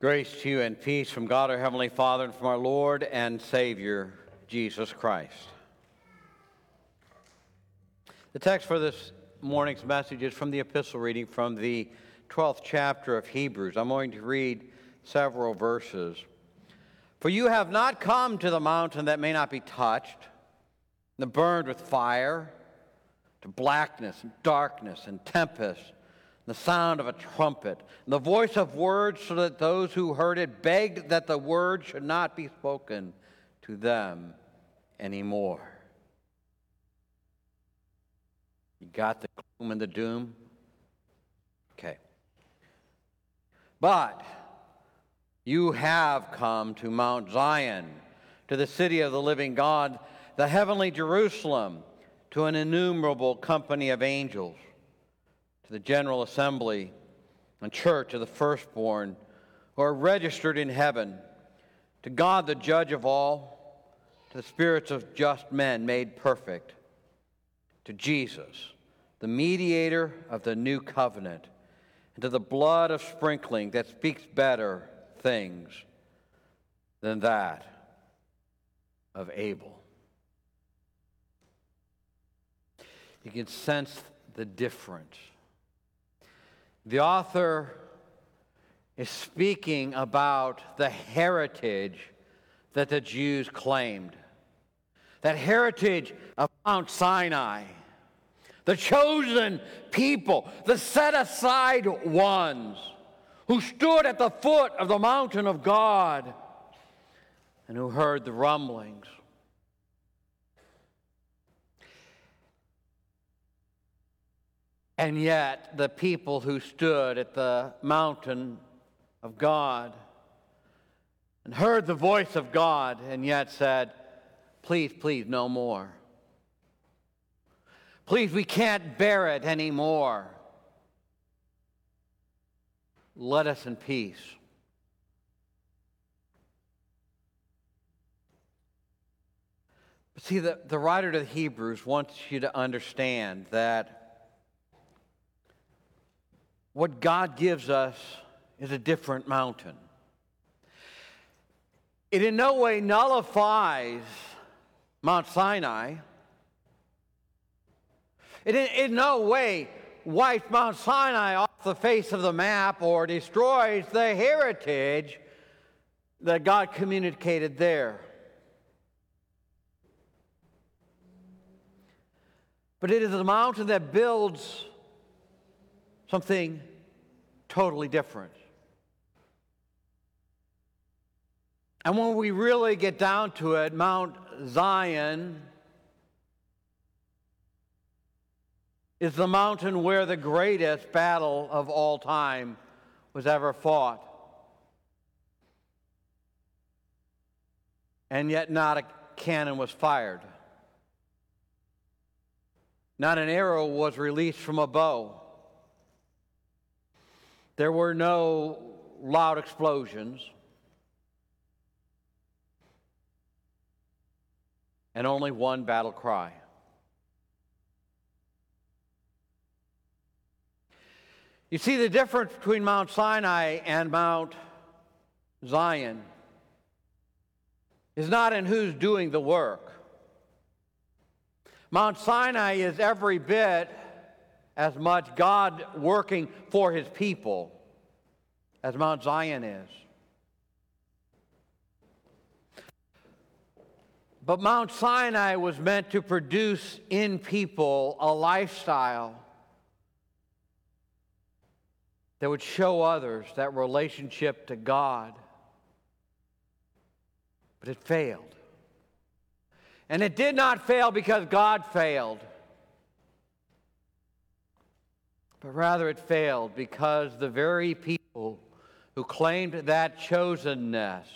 Grace to you and peace from God our Heavenly Father and from our Lord and Savior, Jesus Christ. The text for this morning's message is from the epistle reading from the 12th chapter of Hebrews. I'm going to read several verses. For you have not come to the mountain that may not be touched, and burned with fire, to blackness and darkness and tempest the sound of a trumpet, and the voice of words, so that those who heard it begged that the word should not be spoken to them anymore. You got the gloom and the doom? Okay. But you have come to Mount Zion, to the city of the living God, the heavenly Jerusalem, to an innumerable company of angels to the General Assembly and Church of the firstborn who are registered in heaven, to God the judge of all, to the spirits of just men made perfect, to Jesus, the mediator of the new covenant, and to the blood of sprinkling that speaks better things than that of Abel. You can sense the difference the author is speaking about the heritage that the Jews claimed. That heritage of Mount Sinai, the chosen people, the set aside ones who stood at the foot of the mountain of God and who heard the rumblings And yet, the people who stood at the mountain of God and heard the voice of God and yet said, Please, please, no more. Please, we can't bear it anymore. Let us in peace. But see, the, the writer to the Hebrews wants you to understand that what God gives us is a different mountain. It in no way nullifies Mount Sinai. It in, in no way wipes Mount Sinai off the face of the map or destroys the heritage that God communicated there. But it is a mountain that builds something totally different. And when we really get down to it, Mount Zion is the mountain where the greatest battle of all time was ever fought. And yet, not a cannon was fired. Not an arrow was released from a bow. There were no loud explosions. And only one battle cry. You see, the difference between Mount Sinai and Mount Zion is not in who's doing the work. Mount Sinai is every bit as much God working for his people as Mount Zion is. But Mount Sinai was meant to produce in people a lifestyle that would show others that relationship to God. But it failed. And it did not fail because God failed. But rather it failed because the very people who claimed that chosenness,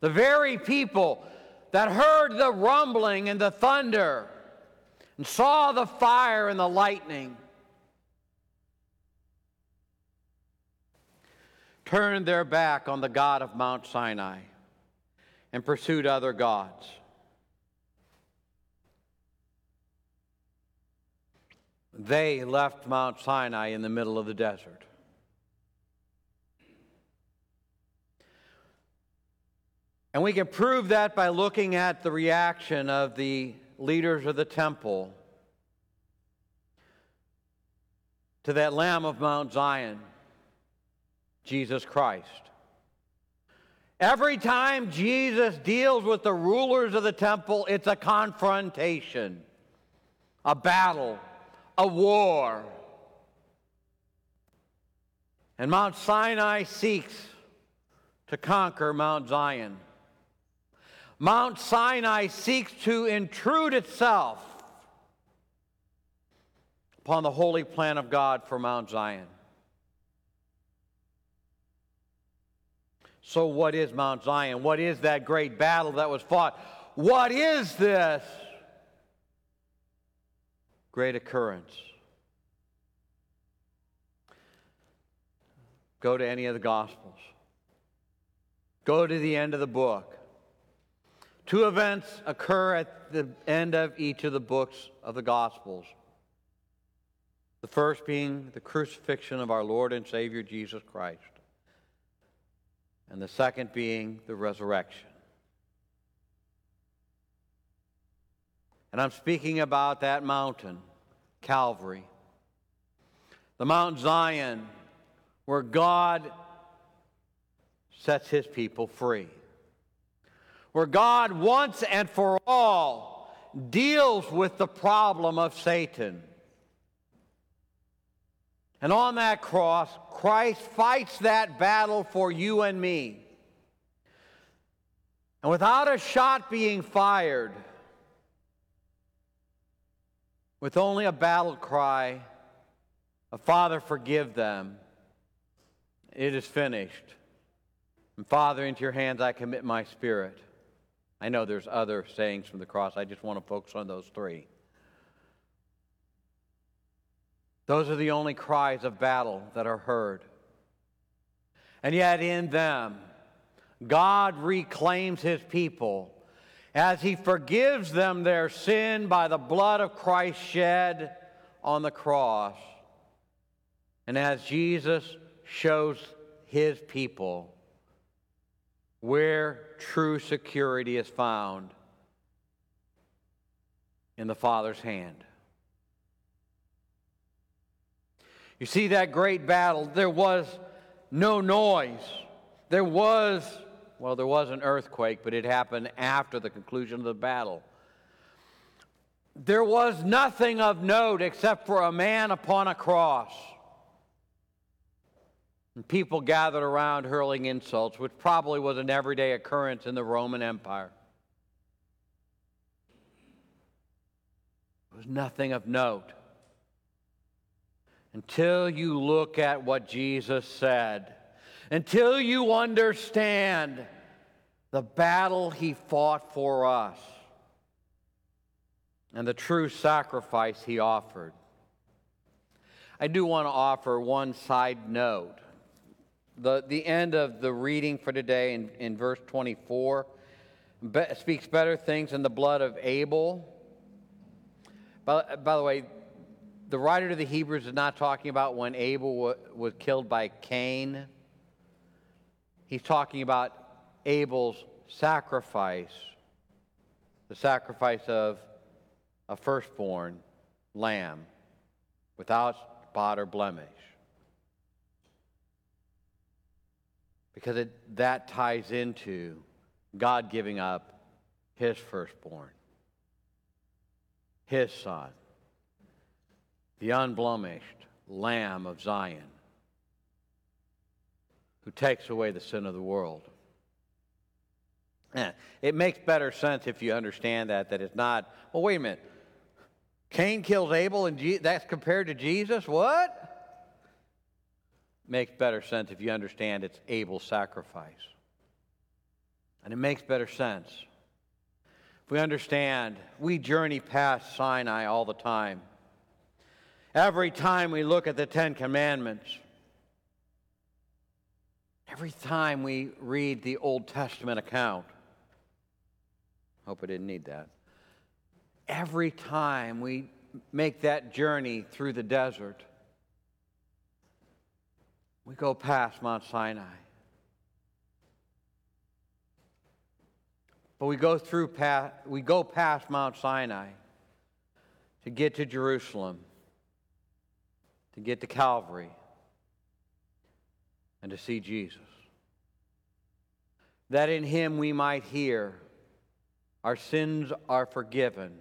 the very people that heard the rumbling and the thunder and saw the fire and the lightning, turned their back on the God of Mount Sinai and pursued other gods. They left Mount Sinai in the middle of the desert. And we can prove that by looking at the reaction of the leaders of the temple to that Lamb of Mount Zion, Jesus Christ. Every time Jesus deals with the rulers of the temple, it's a confrontation, a battle a war. And Mount Sinai seeks to conquer Mount Zion. Mount Sinai seeks to intrude itself upon the holy plan of God for Mount Zion. So, what is Mount Zion? What is that great battle that was fought? What is this great occurrence? Go to any of the Gospels, go to the end of the book. Two events occur at the end of each of the books of the Gospels. The first being the crucifixion of our Lord and Savior Jesus Christ, and the second being the resurrection. And I'm speaking about that mountain, Calvary, the Mount Zion, where God sets his people free where God once and for all deals with the problem of Satan. And on that cross, Christ fights that battle for you and me. And without a shot being fired, with only a battle cry, a Father, forgive them, it is finished. And Father, into your hands I commit my spirit. I know there's other sayings from the cross. I just want to focus on those three. Those are the only cries of battle that are heard. And yet, in them, God reclaims his people as he forgives them their sin by the blood of Christ shed on the cross. And as Jesus shows his people where true security is found in the Father's hand. You see that great battle, there was no noise. There was, well, there was an earthquake, but it happened after the conclusion of the battle. There was nothing of note except for a man upon a cross. And people gathered around hurling insults, which probably was an everyday occurrence in the Roman Empire. There was nothing of note until you look at what Jesus said, until you understand the battle he fought for us and the true sacrifice he offered. I do want to offer one side note the, the end of the reading for today in, in verse 24 be, speaks better things than the blood of Abel. By, by the way, the writer to the Hebrews is not talking about when Abel was killed by Cain. He's talking about Abel's sacrifice, the sacrifice of a firstborn lamb without spot or blemish. because it, that ties into God giving up his firstborn, his son, the unblemished Lamb of Zion, who takes away the sin of the world. It makes better sense if you understand that, that it's not, well, wait a minute. Cain kills Abel and Je- that's compared to Jesus? What? makes better sense if you understand it's Abel's sacrifice. And it makes better sense. If we understand, we journey past Sinai all the time. Every time we look at the Ten Commandments, every time we read the Old Testament account, hope I didn't need that. Every time we make that journey through the desert, we go past Mount Sinai. But we go through past, we go past Mount Sinai to get to Jerusalem, to get to Calvary, and to see Jesus. That in him we might hear our sins are forgiven,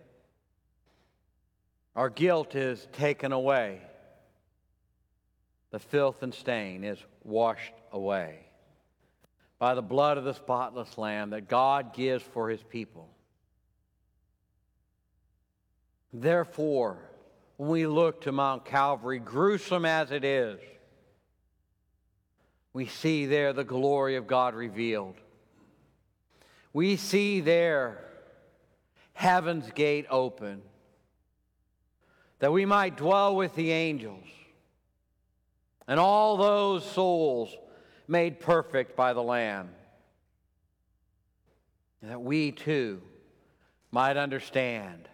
our guilt is taken away, the filth and stain is washed away by the blood of the spotless Lamb that God gives for his people. Therefore, when we look to Mount Calvary, gruesome as it is, we see there the glory of God revealed. We see there heaven's gate open, that we might dwell with the angels and all those souls made perfect by the Lamb, that we too might understand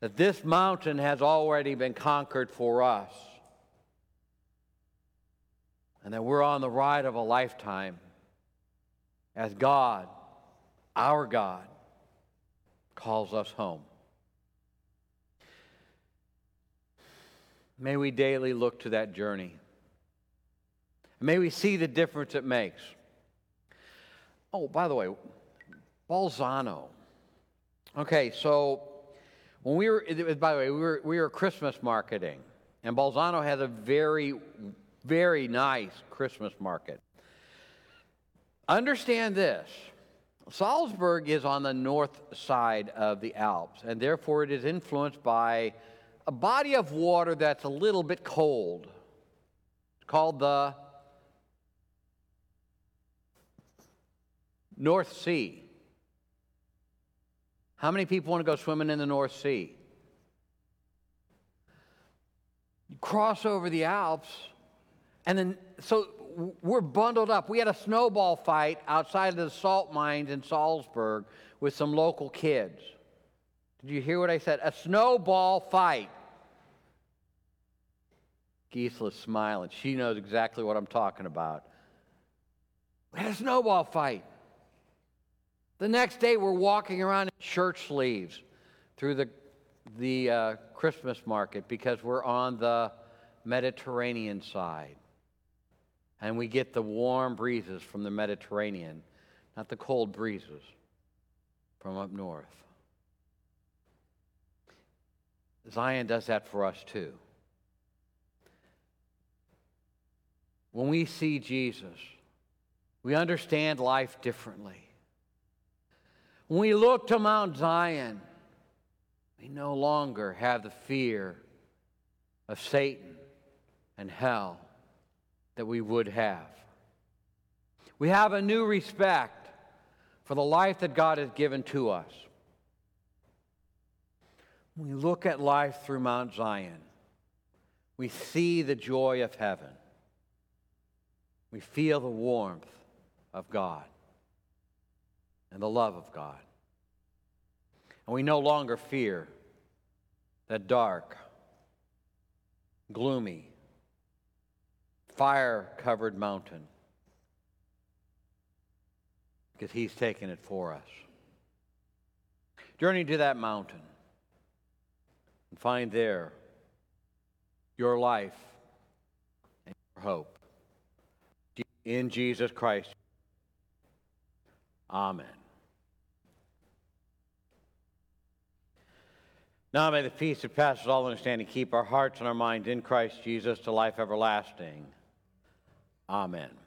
that this mountain has already been conquered for us, and that we're on the ride of a lifetime as God, our God, calls us home. May we daily look to that journey. May we see the difference it makes. Oh, by the way, Bolzano. Okay, so when we were, by the way, we were, we were Christmas marketing, and Bolzano has a very, very nice Christmas market. Understand this Salzburg is on the north side of the Alps, and therefore it is influenced by a body of water that's a little bit cold. It's called the North Sea. How many people want to go swimming in the North Sea? You cross over the Alps, and then, so we're bundled up. We had a snowball fight outside of the salt mines in Salzburg with some local kids. Did you hear what I said? A snowball fight. Gisla's smiling. She knows exactly what I'm talking about. We had a snowball fight. The next day, we're walking around in shirt sleeves through the, the uh, Christmas market because we're on the Mediterranean side. And we get the warm breezes from the Mediterranean, not the cold breezes from up north. Zion does that for us too. When we see Jesus, we understand life differently. When we look to Mount Zion, we no longer have the fear of Satan and hell that we would have. We have a new respect for the life that God has given to us. We look at life through Mount Zion, we see the joy of heaven. We feel the warmth of God and the love of God. And we no longer fear that dark, gloomy, fire covered mountain because He's taken it for us. Journey to that mountain and find there your life and your hope. In Jesus Christ. Amen. Now may the peace that passes all understanding keep our hearts and our minds in Christ Jesus to life everlasting. Amen.